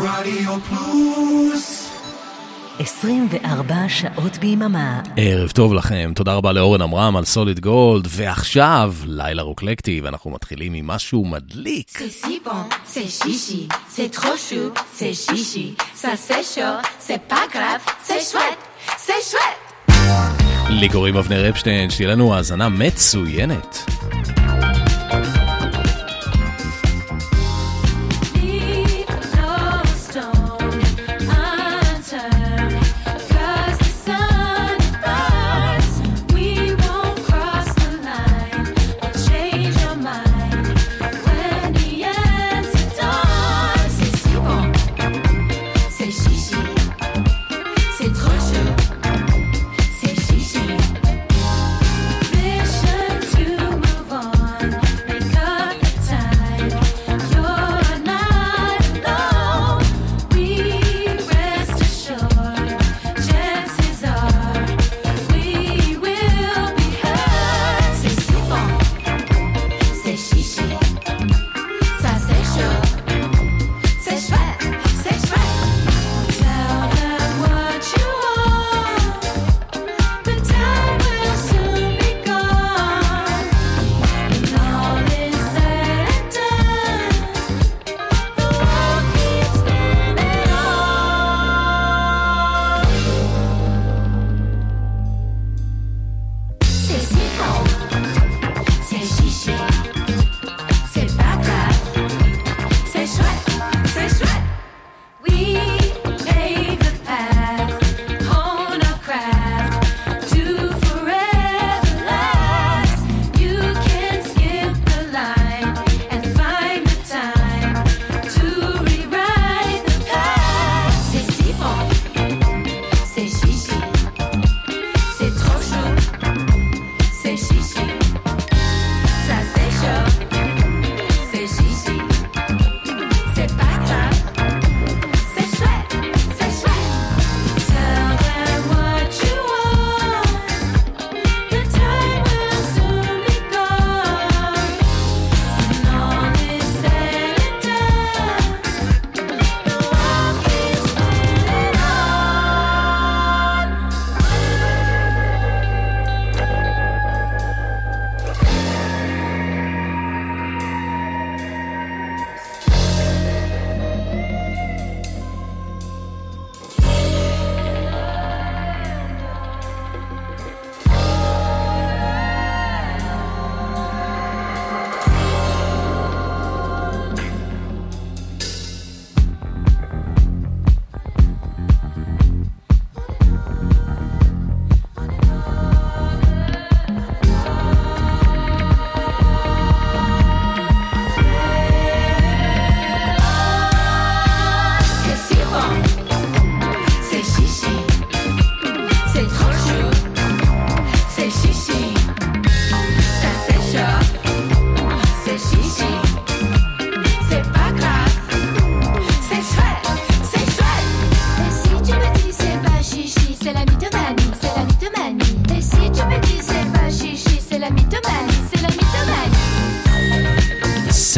רדיו פלוס 24 שעות ביממה. ערב טוב לכם, תודה רבה לאורן עמרם על סוליד גולד, ועכשיו לילה רוקלקטי, ואנחנו מתחילים עם משהו מדליק. זה סיפון, זה שישי, זה טרושו, זה שישי, זה סשו, זה פגרב, זה שוואט, זה שוואט. לי קוראים אבנר אפשטיין, שתהיה לנו האזנה מצוינת.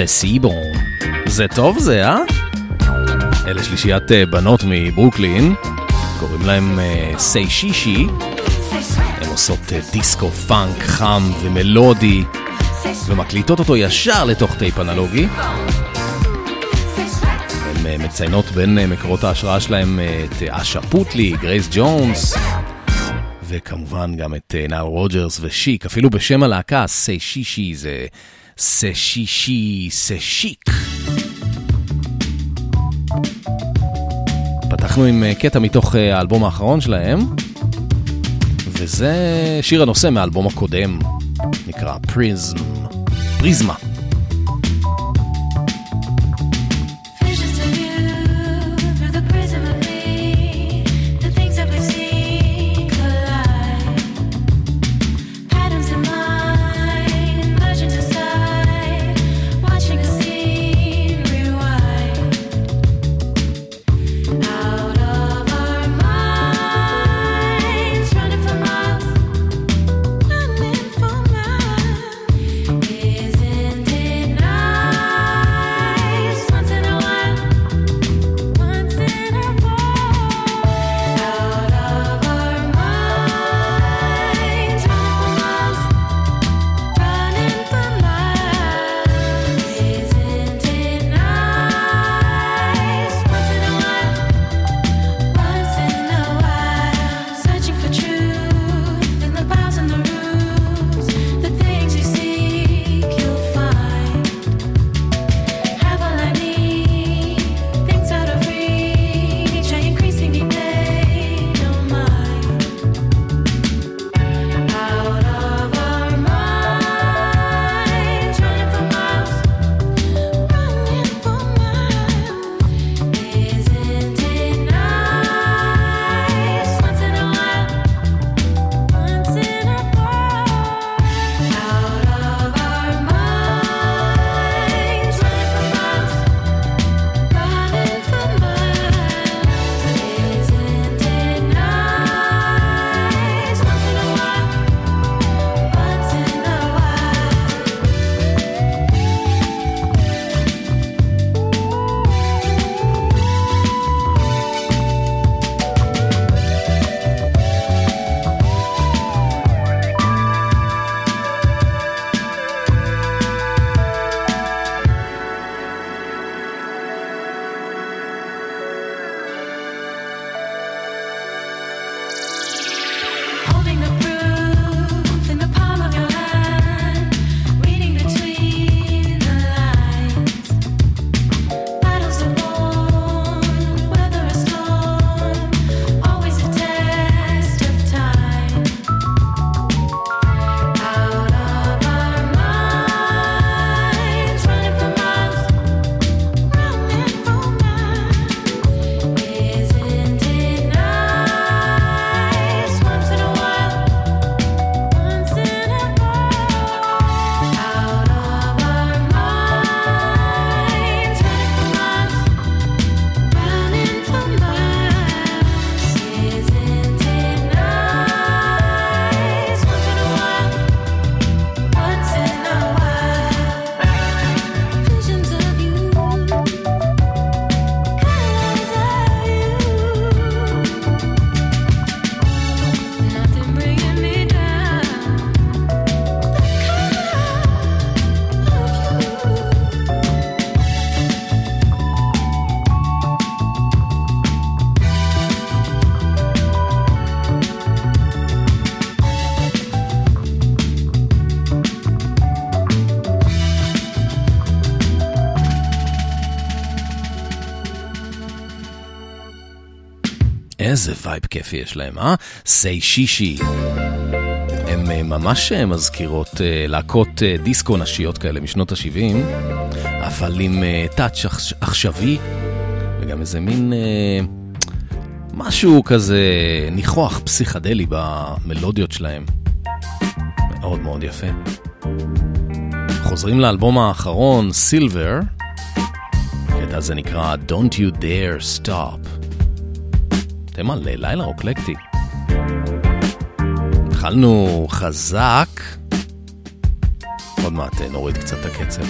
זה ססיבו. זה טוב זה, אה? אלה שלישיית אה, בנות מברוקלין, קוראים להם אה, Say She She. הן עושות אה, דיסקו פאנק חם ומלודי, ומקליטות אותו ישר לתוך טייפ אנלוגי. הן מציינות בין מקורות ההשראה שלהם את אשה פוטלי, גרייס ג'ונס. וכמובן גם את נייל רוג'רס ושיק, אפילו בשם הלהקה, Say She She זה זה שישי, זה שיק. פתחנו עם אה, קטע מתוך אה, האלבום האחרון שלהם, וזה שיר הנושא מהאלבום הקודם, נקרא פריזם. פריזמה. איזה וייב כיפי יש להם, אה? Say She She. הן אה, ממש אה, מזכירות אה, להקות דיסקו נשיות כאלה משנות ה-70, אבל עם טאץ' עכשווי, וגם איזה מין משהו כזה ניחוח פסיכדלי במלודיות שלהם. מאוד מאוד יפה. חוזרים לאלבום האחרון, Silver, הקטע הזה נקרא Don't You Dare Stop. אתם על לילה רוקלקטי. התחלנו חזק, עוד מעט נוריד קצת את הקצב.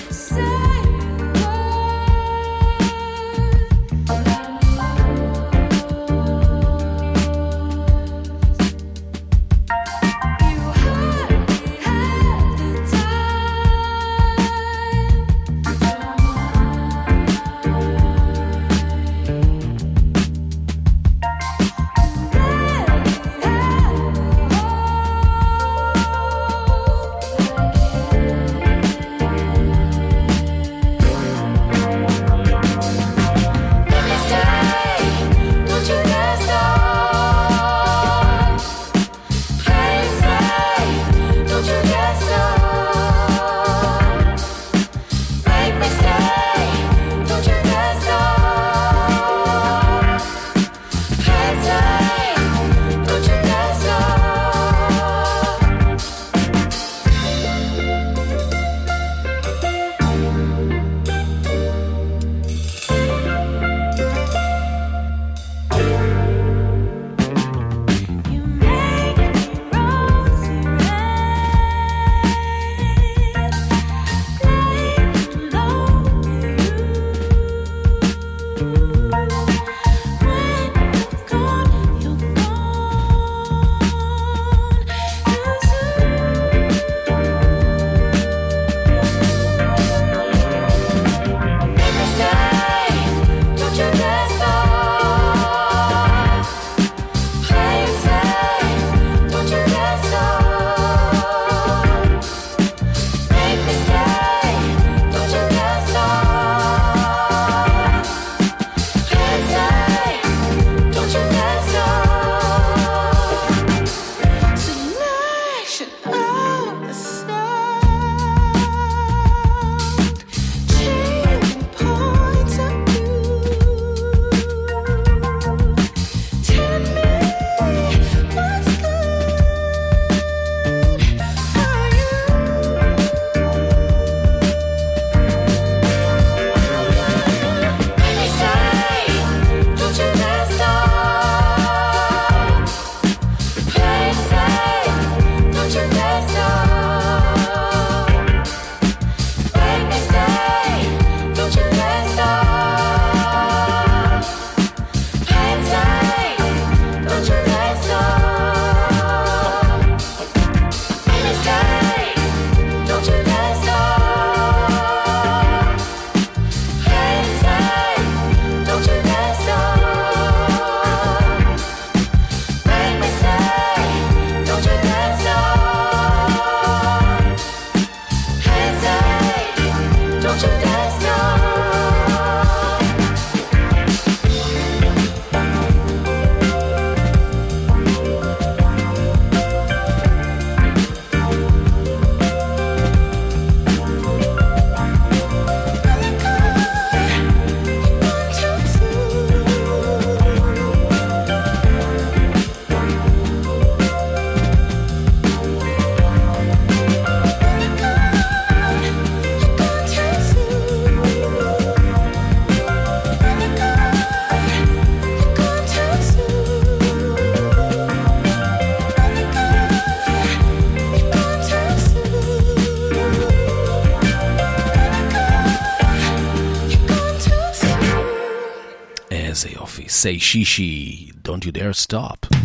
Say שישי, Don't you dare stop.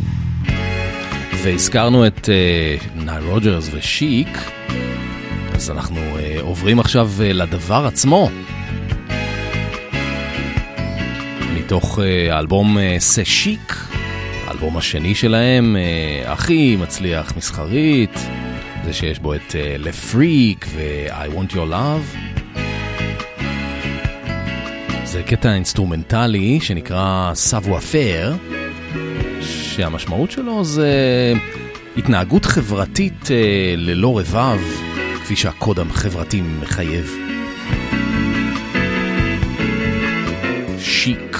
והזכרנו את ניי uh, רוג'רס ושיק, אז אנחנו uh, עוברים עכשיו uh, לדבר עצמו. מתוך uh, האלבום סה uh, שיק, האלבום השני שלהם, uh, הכי מצליח מסחרית, זה שיש בו את לפריק uh, ו-I want your love. זה קטע אינסטרומנטלי שנקרא Savoir Faire, שהמשמעות שלו זה התנהגות חברתית אה, ללא רבב, כפי שהקוד החברתי מחייב. Chic.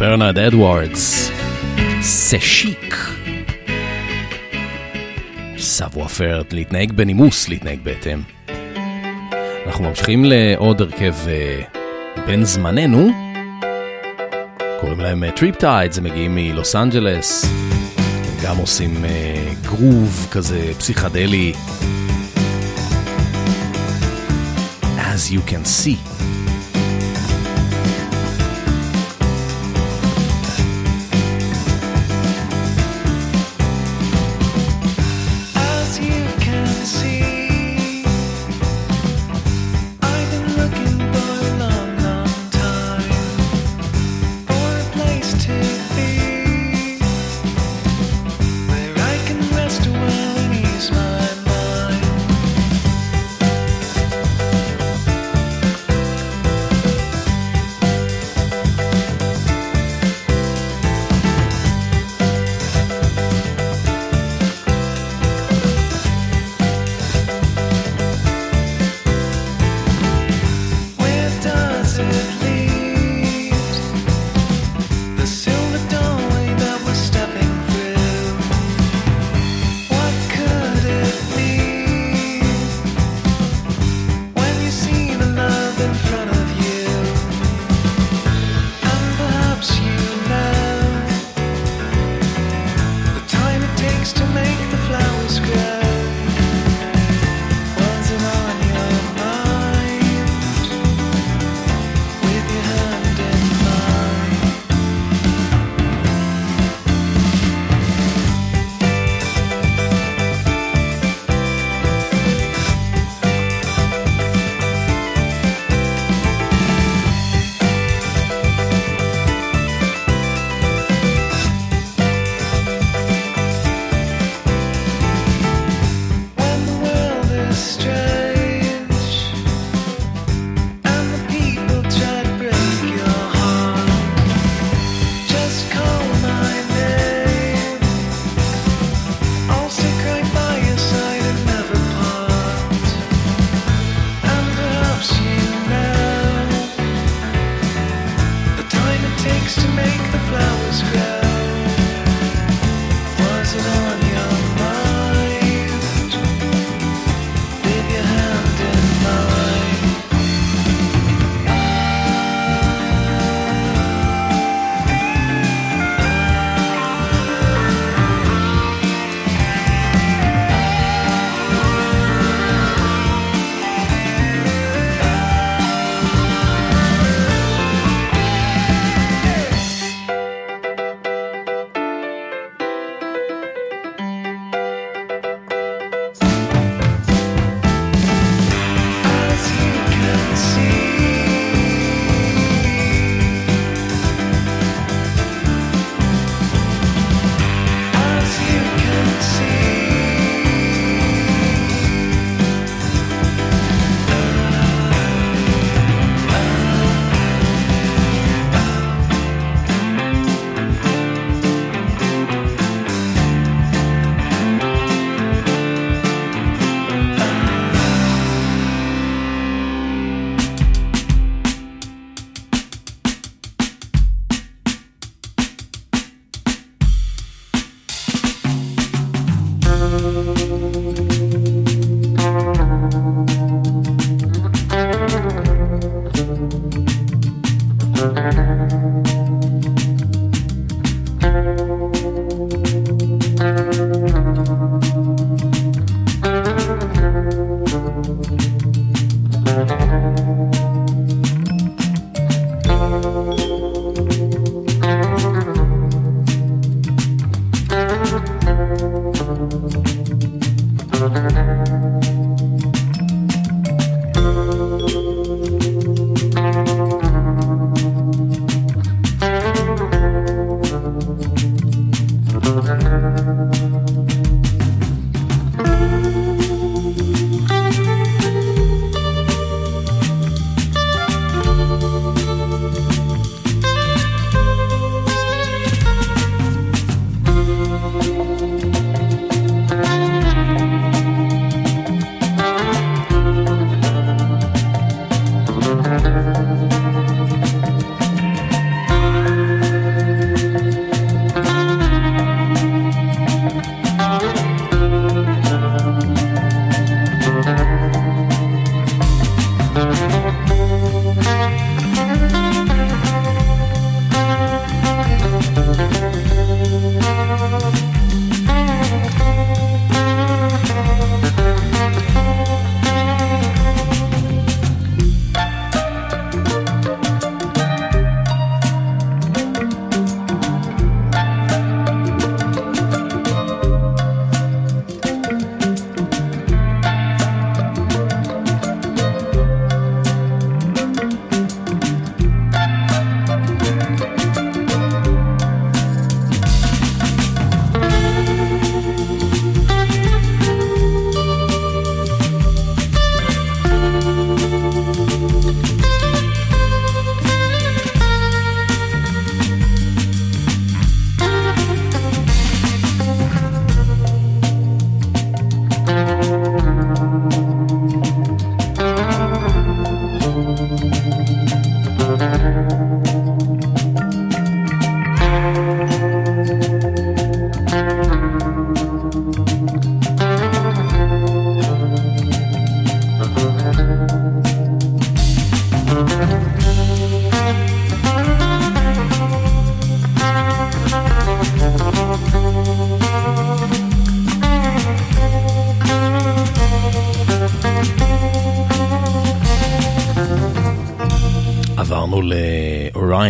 ברנרד אדוארדס, Chic. Savoir Faire, להתנהג בנימוס, להתנהג בהתאם. אנחנו ממשיכים לעוד הרכב אה, בן זמננו, קוראים להם Trip אה, Tides, הם מגיעים מלוס אנג'לס, הם גם עושים אה, גרוב כזה פסיכדלי. As you can see.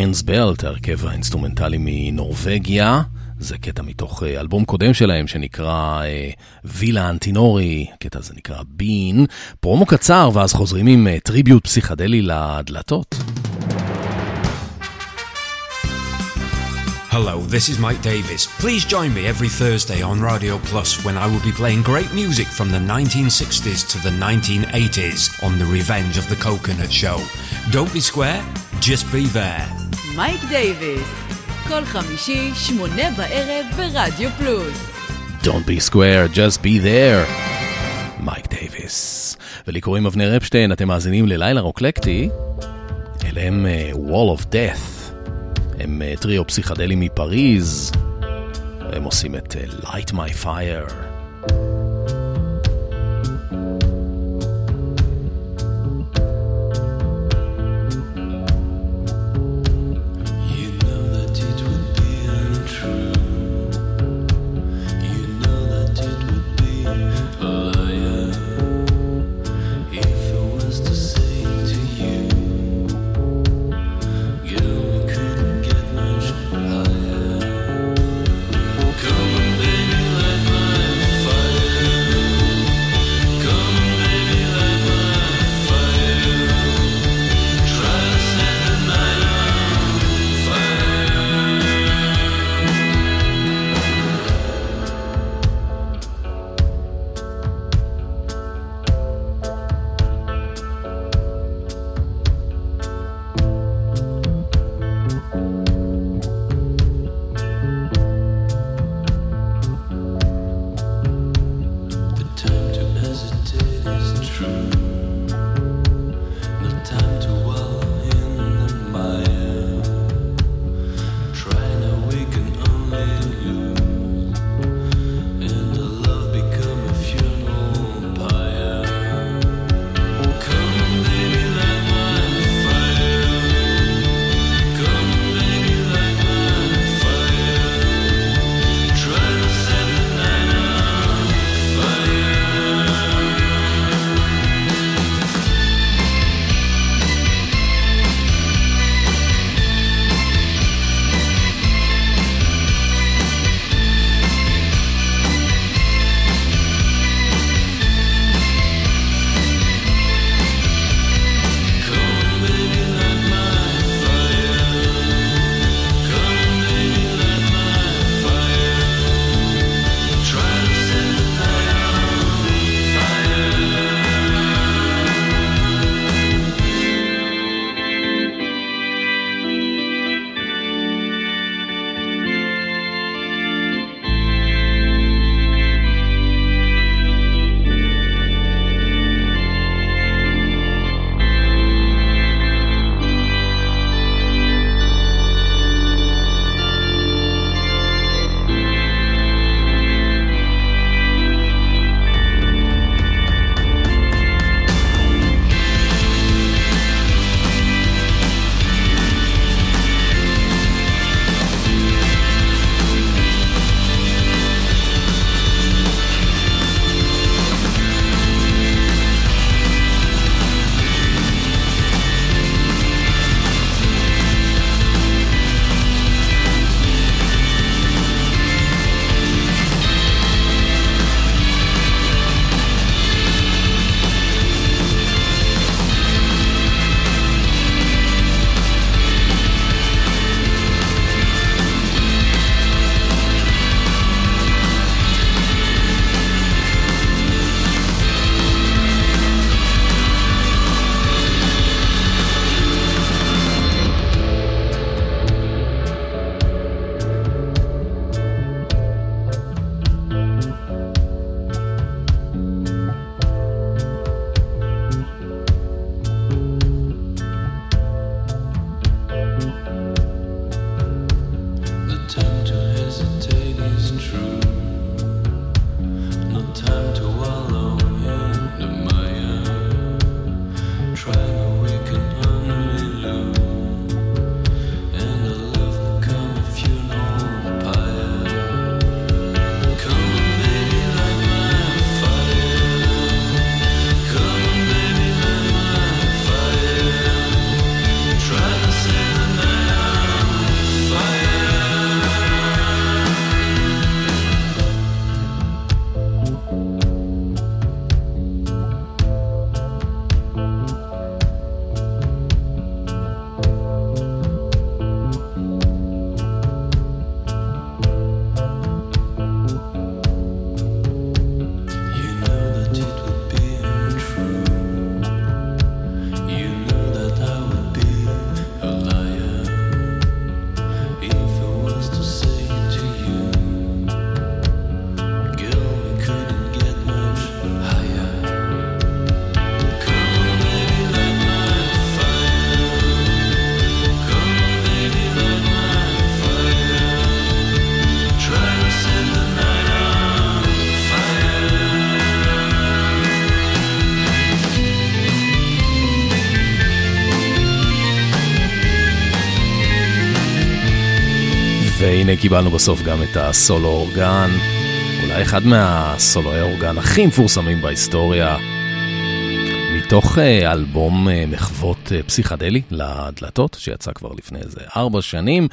Orions Belte, ההרכב האינסטרומנטלי מנורבגיה. זה קטע מתוך אה, אלבום קודם שלהם שנקרא אה, Villa Amorini, הקטע הזה נקרא Bean. פרומו קצר ואז חוזרים עם אה, טריביוט פסיכדלי לדלתות. Hello, this is Mike Davis. Please join me every Thursday on Radio Plus when I will be playing great music from the 1960s to the 1980s on The Revenge of the Coconut Show. Don't be square, just be there. מייק דייוויס, כל חמישי, שמונה בערב ברדיו פלוס. Don't be square, just be there. מייק דייוויס. ולי קוראים אבנר אפשטיין, אתם מאזינים ללילה רוקלקטי. אלה הם אה, Wall of Death. הם אה, טריו פסיכדלי מפריז. הם עושים את אה, Light My Fire. והנה קיבלנו בסוף גם את הסולו אורגן, אולי אחד מהסולואי אורגן הכי מפורסמים בהיסטוריה, מתוך אה, אלבום אה, מחוות אה, פסיכדלי לדלתות, שיצא כבר לפני איזה ארבע שנים.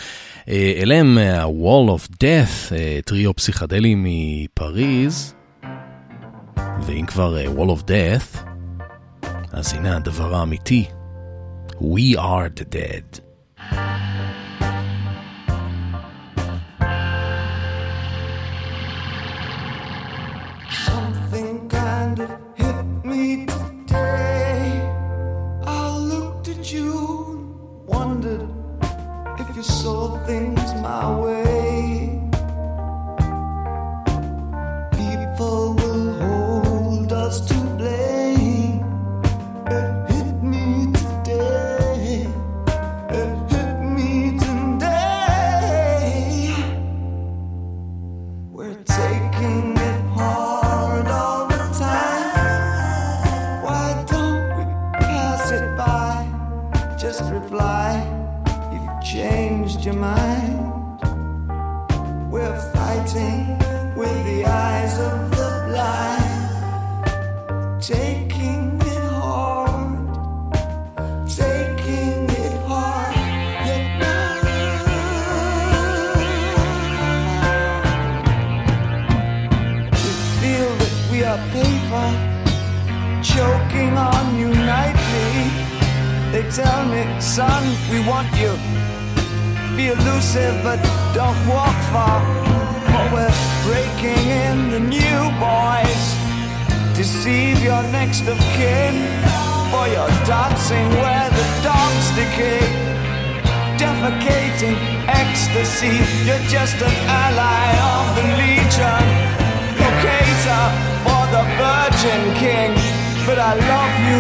אלה הם ה-Wall of Death, טריו פסיכדלי מפריז, ואם כבר Wall of Death, אז הנה הדבר האמיתי, We are the dead. We're fighting with the eyes of the blind. Taking it hard, taking it hard, yet. We feel that we are paper, choking on. They tell me, son, we want you be elusive, but don't walk far. For we're breaking in the new boys. Deceive your next of kin, for you're dancing where the dogs decay. Defecating ecstasy, you're just an ally of the legion. Locator for the virgin king, but I love you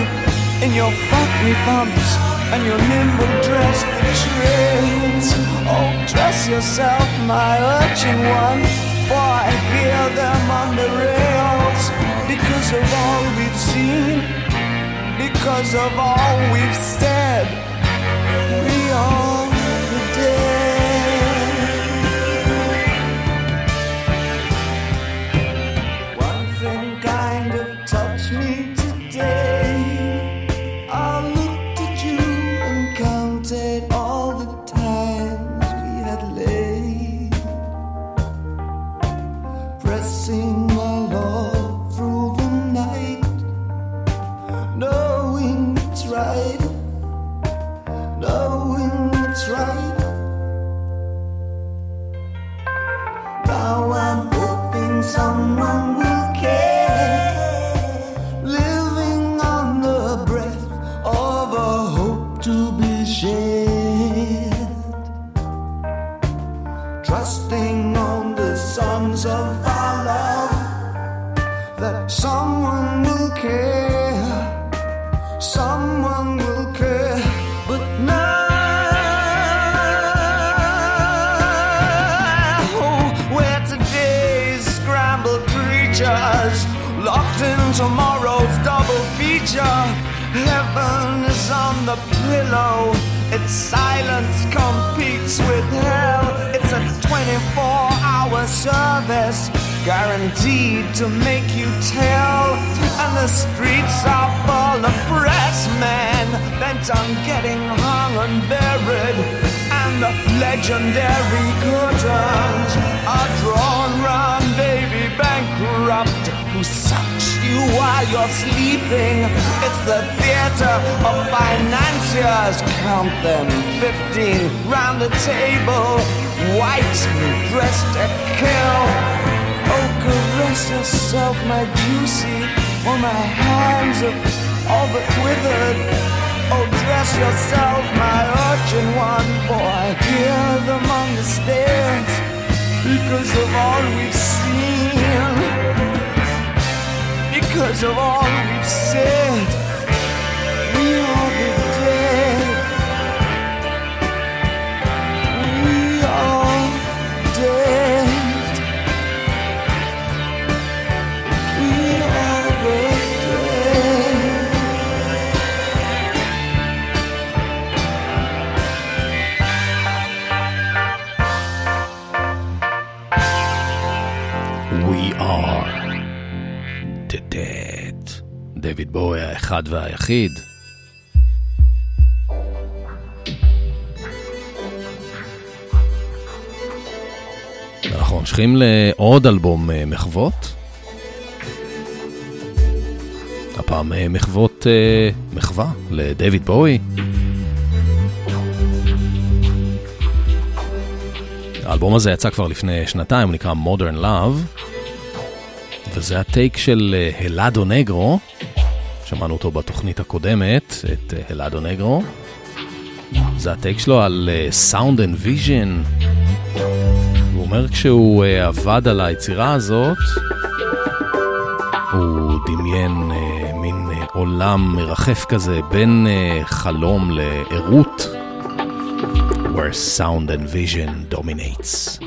in your fuck me bums and your nimble dress betrays. Oh, dress yourself, my urchin one, for I hear them on the rails. Because of all we've seen, because of all we've said, we are the dead. to make you tell. And the streets are full of press men bent on getting hung and buried. And the legendary curtains are drawn round baby bankrupt who sucks you while you're sleeping. It's the theater of financiers. Count them, fifteen round the table, white dressed to kill caress yourself, my beauty, while my hands are all but withered. Oh, dress yourself, my urchin one, for I hear them on the stairs because of all we've seen, because of all we've said. בואי האחד והיחיד. אנחנו ממשיכים לעוד אלבום אה, מחוות. הפעם אה, מחוות אה, מחווה לדיוויד בואי. האלבום הזה יצא כבר לפני שנתיים, הוא נקרא Modern Love, וזה הטייק של הלאדו נגרו, שמענו אותו בתוכנית הקודמת, את הלאדו נגרו. זה הטייק שלו על Sound and Vision. הוא אומר כשהוא uh, עבד על היצירה הזאת, הוא דמיין uh, מין uh, עולם מרחף כזה בין uh, חלום לערות, where sound and vision dominates.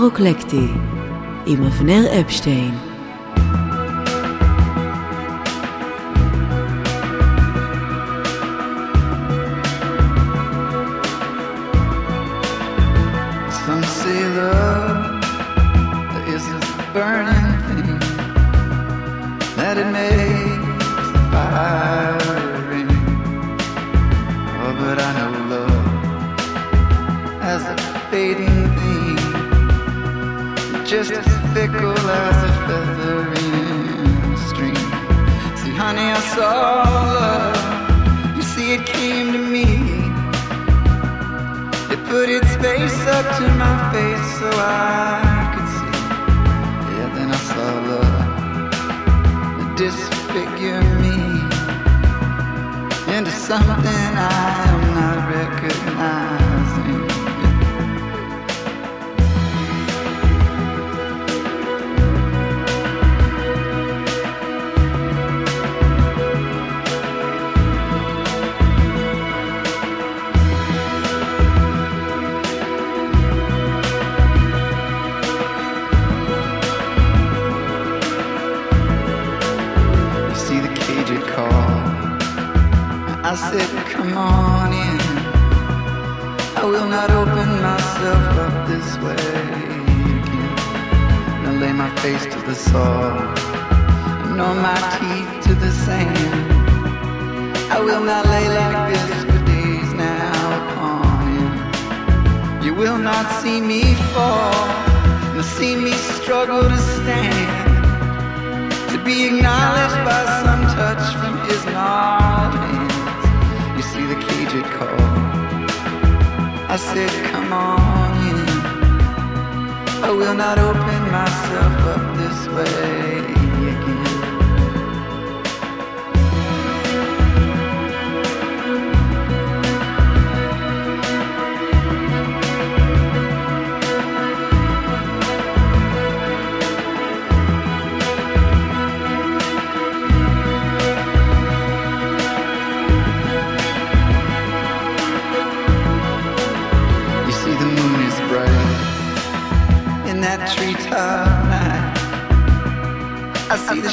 לילה רוקלקטי עם אבנר אפשטיין. Disfigure me into something I am not recognizing. I said, come on in. I will not open myself up this way again. I lay my face to the. And nor my teeth to the sand. I will not lay like this for days now upon end. You will not see me fall, nor see me struggle to stand. To be acknowledged by some touch from his. You the cage. I said, come on in. I will not open myself up this way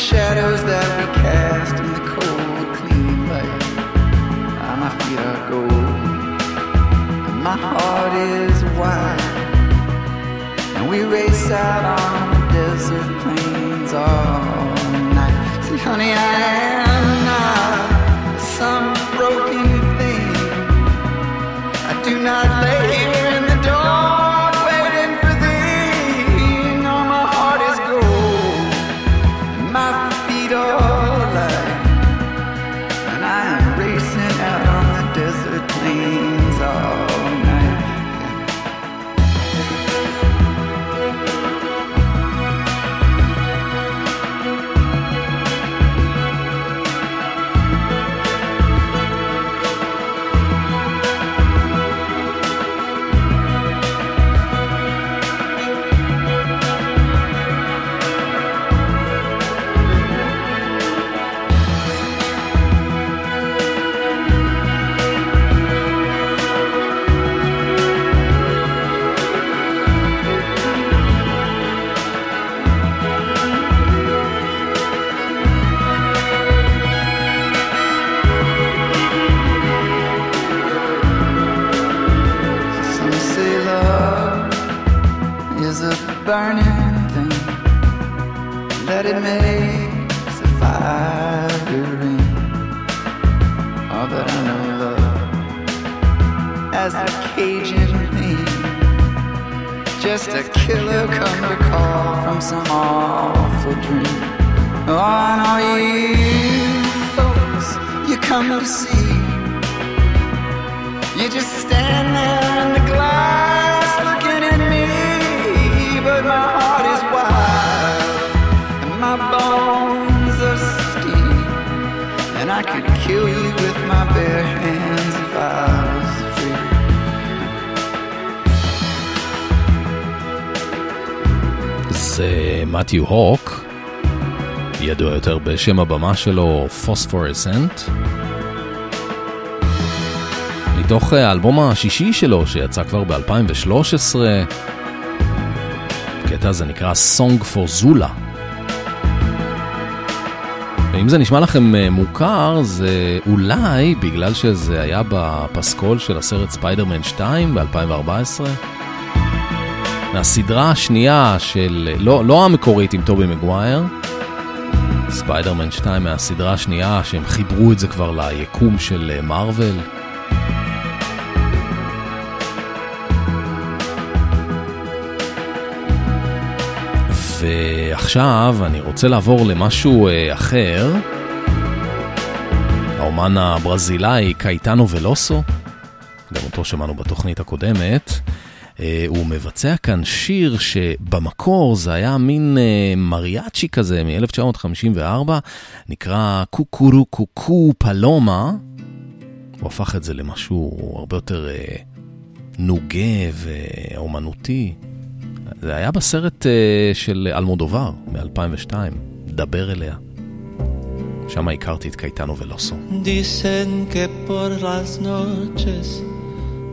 shadows that we cast in the cold, clean light. My feet are gold, and my heart is wide. And we race out on the desert plains all night. See, honey, I am not מתיו הוק, ידוע יותר בשם הבמה שלו פוספורסנט. מתוך אה, האלבום השישי שלו שיצא כבר ב-2013, הקטע הזה נקרא Song for Zula. ואם זה נשמע לכם אה, מוכר, זה אולי בגלל שזה היה בפסקול של הסרט ספיידרמן 2 ב-2014. מהסדרה השנייה של, לא, לא המקורית עם טובי מגווייר, ספיידרמן 2 מהסדרה השנייה שהם חיברו את זה כבר ליקום של אה, מארוול. ועכשיו אני רוצה לעבור למשהו אה, אחר. האומן הברזילאי קייטנו ולוסו, גם אותו שמענו בתוכנית הקודמת. אה, הוא מבצע כאן שיר שבמקור זה היה מין אה, מריאצ'י כזה מ-1954, נקרא קוקורו קוקו פלומה. הוא הפך את זה למשהו הרבה יותר אה, נוגה ואומנותי. זה היה בסרט אה, של אלמודובר מ-2002, דבר אליה. שם הכרתי את קייטנו ולוסו. Dicen que por las noches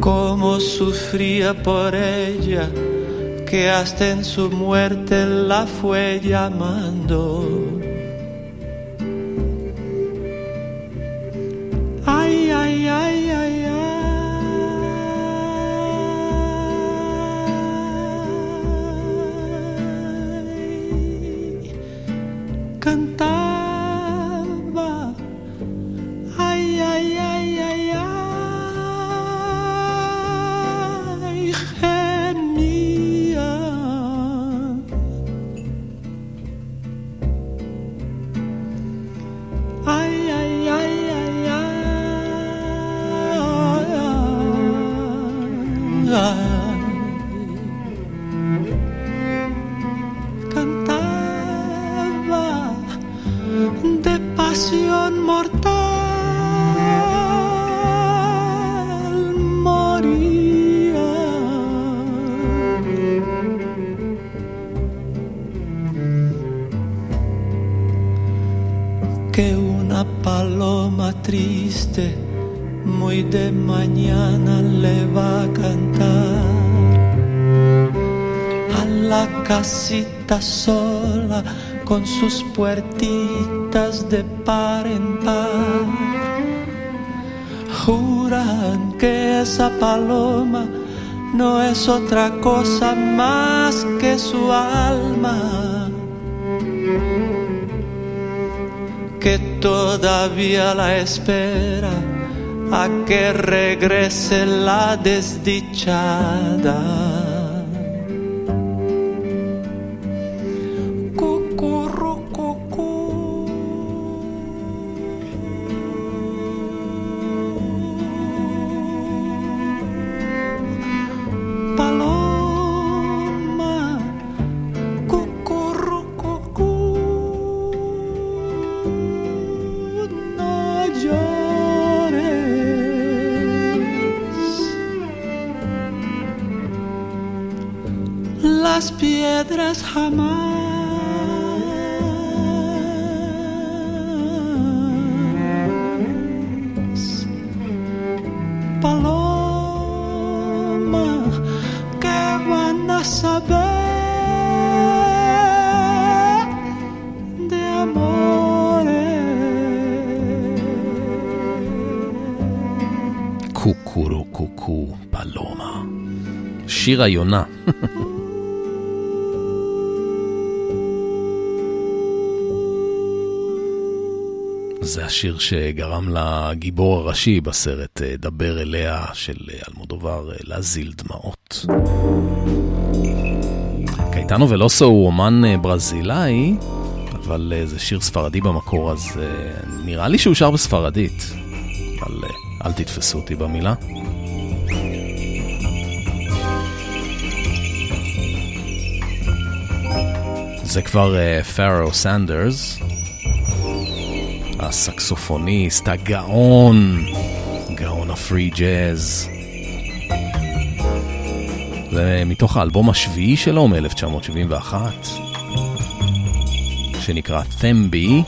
Cómo sufría por ella, que hasta en su muerte la fue llamando. Ay, ay, ay, ay, ay. Cantaba. Sola con sus puertitas de par en par. Juran que esa paloma no es otra cosa más que su alma que todavía la espera a que regrese la desdichada. Paloma, que van a saber de amores. קוקורו קוקו פלומה. שיר היונה. זה השיר שגרם לגיבור הראשי בסרט אה, דבר אליה של אה, אלמודובר אה, להזיל דמעות. קייטנו ולוסו הוא אומן ברזילאי, אבל זה שיר ספרדי במקור, אז אה, נראה לי שהוא שר בספרדית. אבל אל תתפסו אותי במילה. זה כבר פארו סנדרס, הסקסופוניסט, הגאון, גאון הפרי ג'אז. זה מתוך האלבום השביעי שלו מ-1971, שנקרא ת'מבי.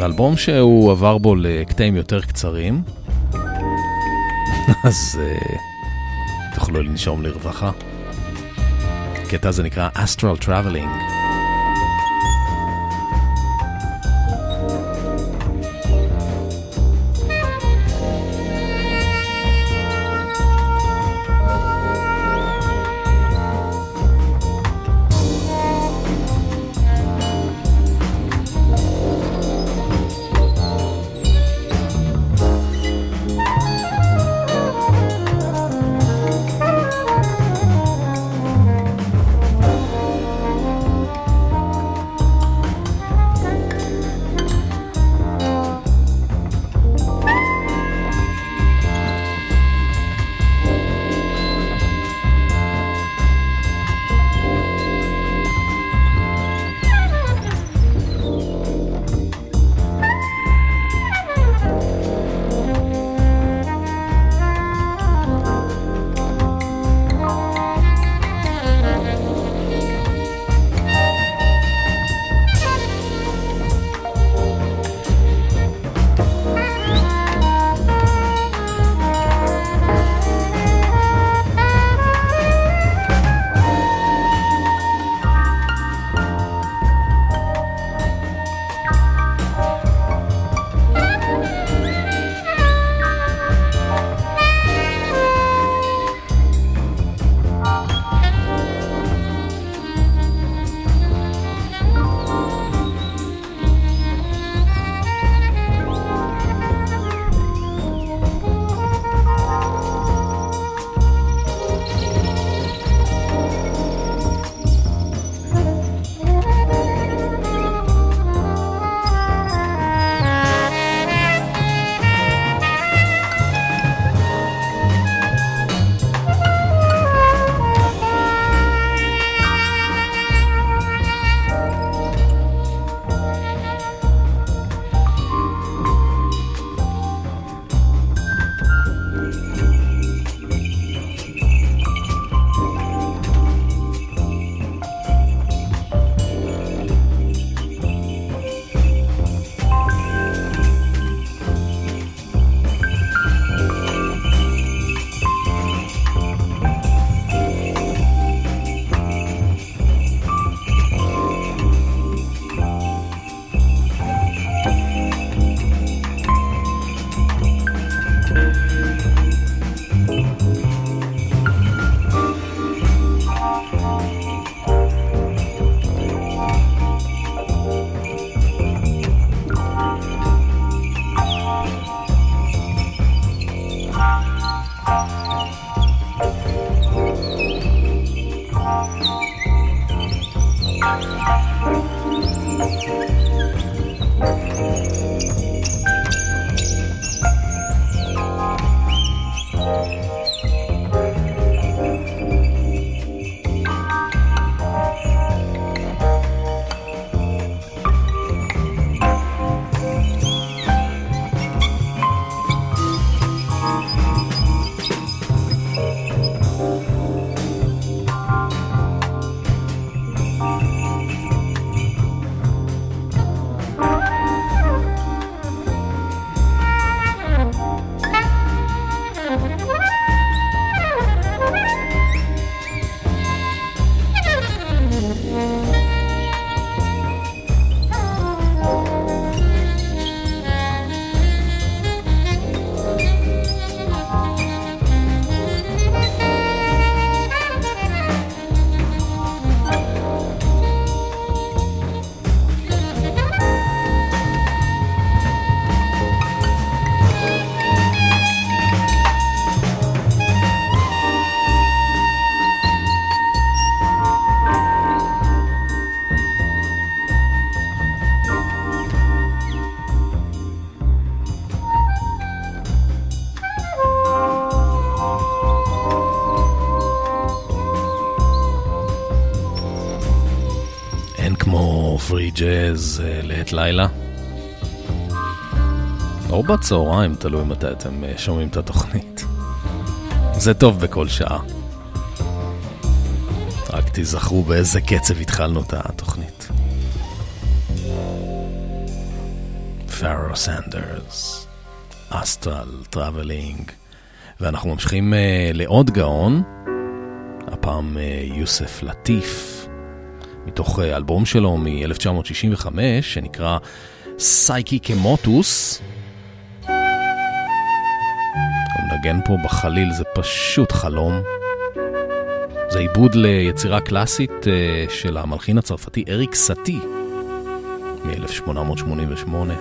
אלבום שהוא עבר בו לקטעים יותר קצרים, אז uh, תוכלו לנשום לרווחה. הקטע הזה נקרא Astral Traveling. ג'אז אה, לעת לילה. או בצהריים, תלוי מתי אתם אה, שומעים את התוכנית. זה טוב בכל שעה. רק תיזכרו באיזה קצב התחלנו את התוכנית. Pharoah Sanders, Astral, Traveling, ואנחנו ממשיכים אה, לעוד גאון, הפעם uh, יוסף לטיף, מתוך uh, אלבום שלו מ-1965, שנקרא סייקי כמוטוס. הוא מנגן פה בחליל, זה פשוט חלום. זה עיבוד ליצירה קלאסית uh, של המלחין הצרפתי אריק סאטי מ-1888.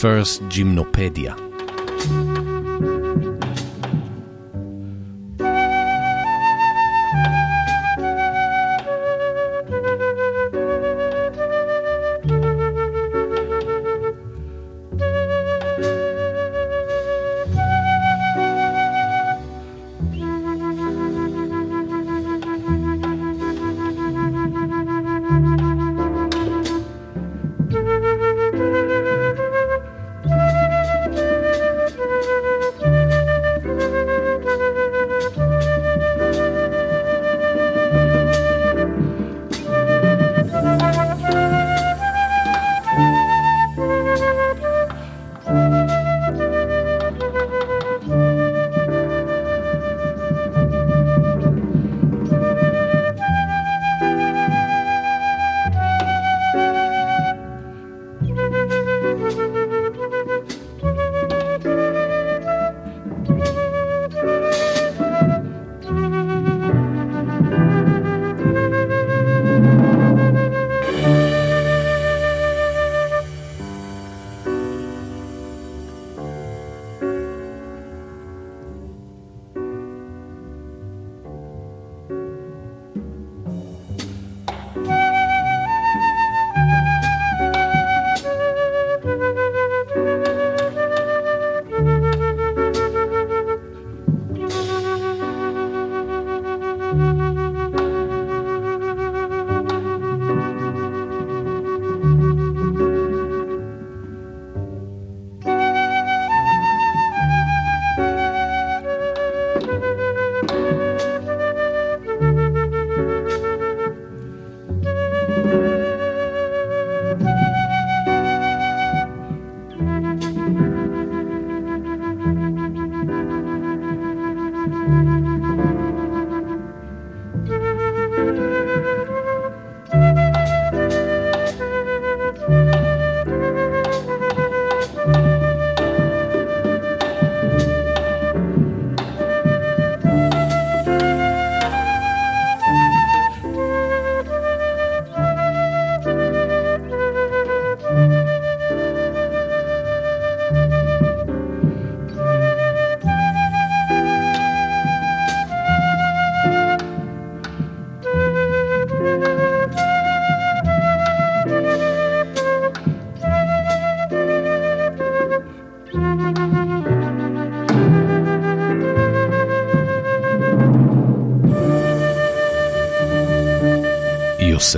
First Gymnopedia.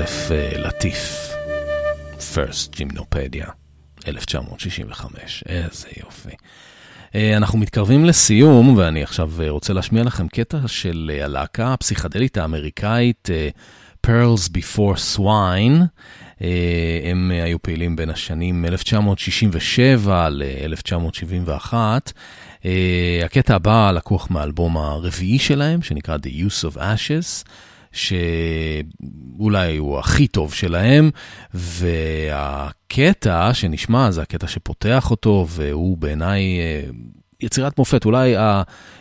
יוסף אה, לטיף, First Gymnopedia, 1965, איזה יופי. אה, אנחנו מתקרבים לסיום, ואני עכשיו אה, רוצה להשמיע לכם קטע של הלהקה הפסיכדלית האמריקאית Pearls Before Swine. הם היו פעילים בין השנים 1967 ל-1971. הקטע הבא לקוח מהאלבום הרביעי שלהם, שנקרא The Use of Ashes. שאולי הוא הכי טוב שלהם, והקטע שנשמע זה הקטע שפותח אותו, והוא בעיניי אה, יצירת מופת, אולי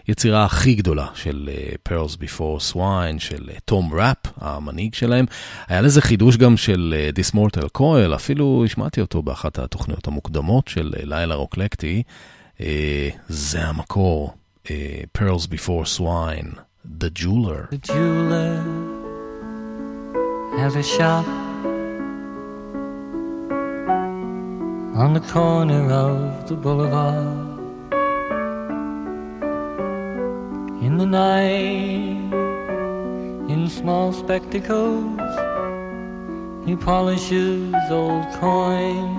היצירה הכי גדולה של אה, Pearls Before Swine, של תום אה, ראפ, המנהיג שלהם. היה לזה חידוש גם של This Mortal Coil, אפילו השמעתי אותו באחת התוכניות המוקדמות של לילה רוקלקטי. זה המקור, Pearls Before Swine. The Jeweler. The jeweler has a shop on the corner of the boulevard. In the night, in small spectacles, He polishes old coins.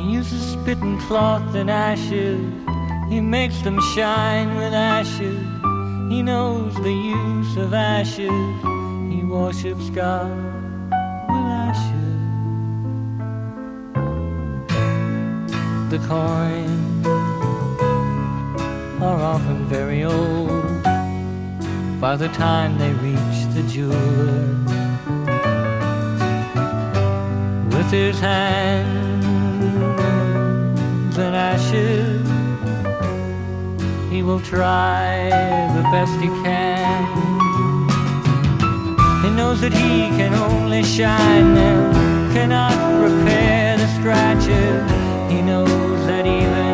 He uses spit and cloth and ashes. He makes them shine with ashes. He knows the use of ashes. He worships God with ashes. The coins are often very old by the time they reach the jeweler. With his hands and ashes, he will try the best he can. He knows that he can only shine them, cannot repair the scratches. He knows that even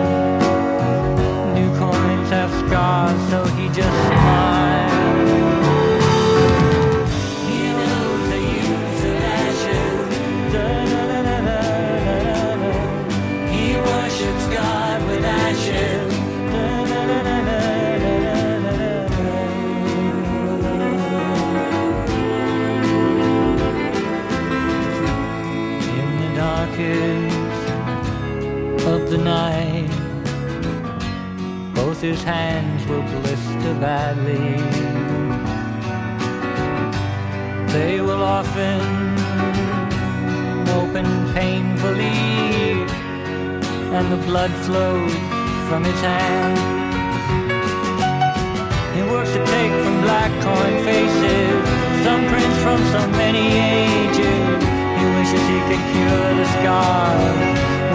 new coins have scars, so he just smiles. Darkest of the night, both his hands will blister badly. They will often open painfully, and the blood flows from his hand. He works to take from black coin faces thumbprints from so many ages. He wishes he could cure the scars.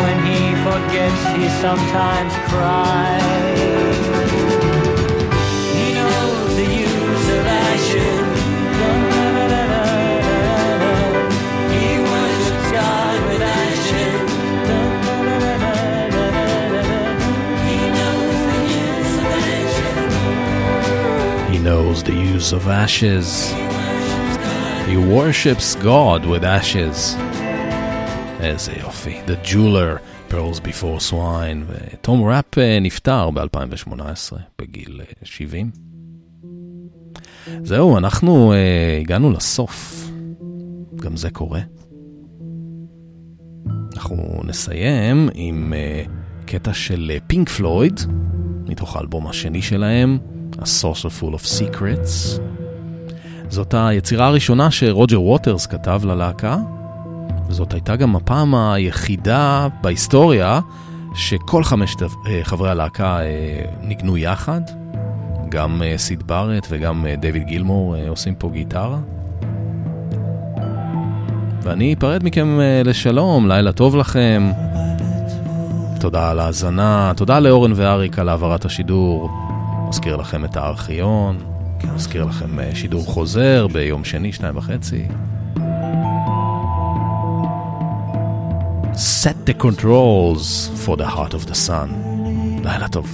When he forgets, he sometimes cries. He knows the use of ashes. He worships God with ashes. He knows the use of ashes. He knows the use of ashes. He worships God with ashes. איזה יופי. The Jeweler, Pearls Before Swine, ותום ראפ אה, נפטר ב-2018, בגיל אה, 70. זהו, אנחנו uh, הגענו לסוף. גם זה קורה. אנחנו נסיים עם uh, קטע של פינק פלויד, מתוך האלבום השני שלהם, A Saucer Full of Secrets. זאת היצירה הראשונה שרוג'ר ווטרס כתב ללהקה, וזאת הייתה גם הפעם היחידה בהיסטוריה שכל חמשת אה, חברי הלהקה אה, ניגנו יחד. גם אה, סיד בארט וגם דויד גילמור עושים פה גיטרה. ואני אפרד מכם לשלום, לילה טוב לכם. תודה על ההאזנה, תודה לאורן ואריק על העברת השידור. מזכיר לכם את הארכיון, מזכיר לכם שידור חוזר ביום שני, שניים וחצי. set the controls for the heart of the sun. Laylatul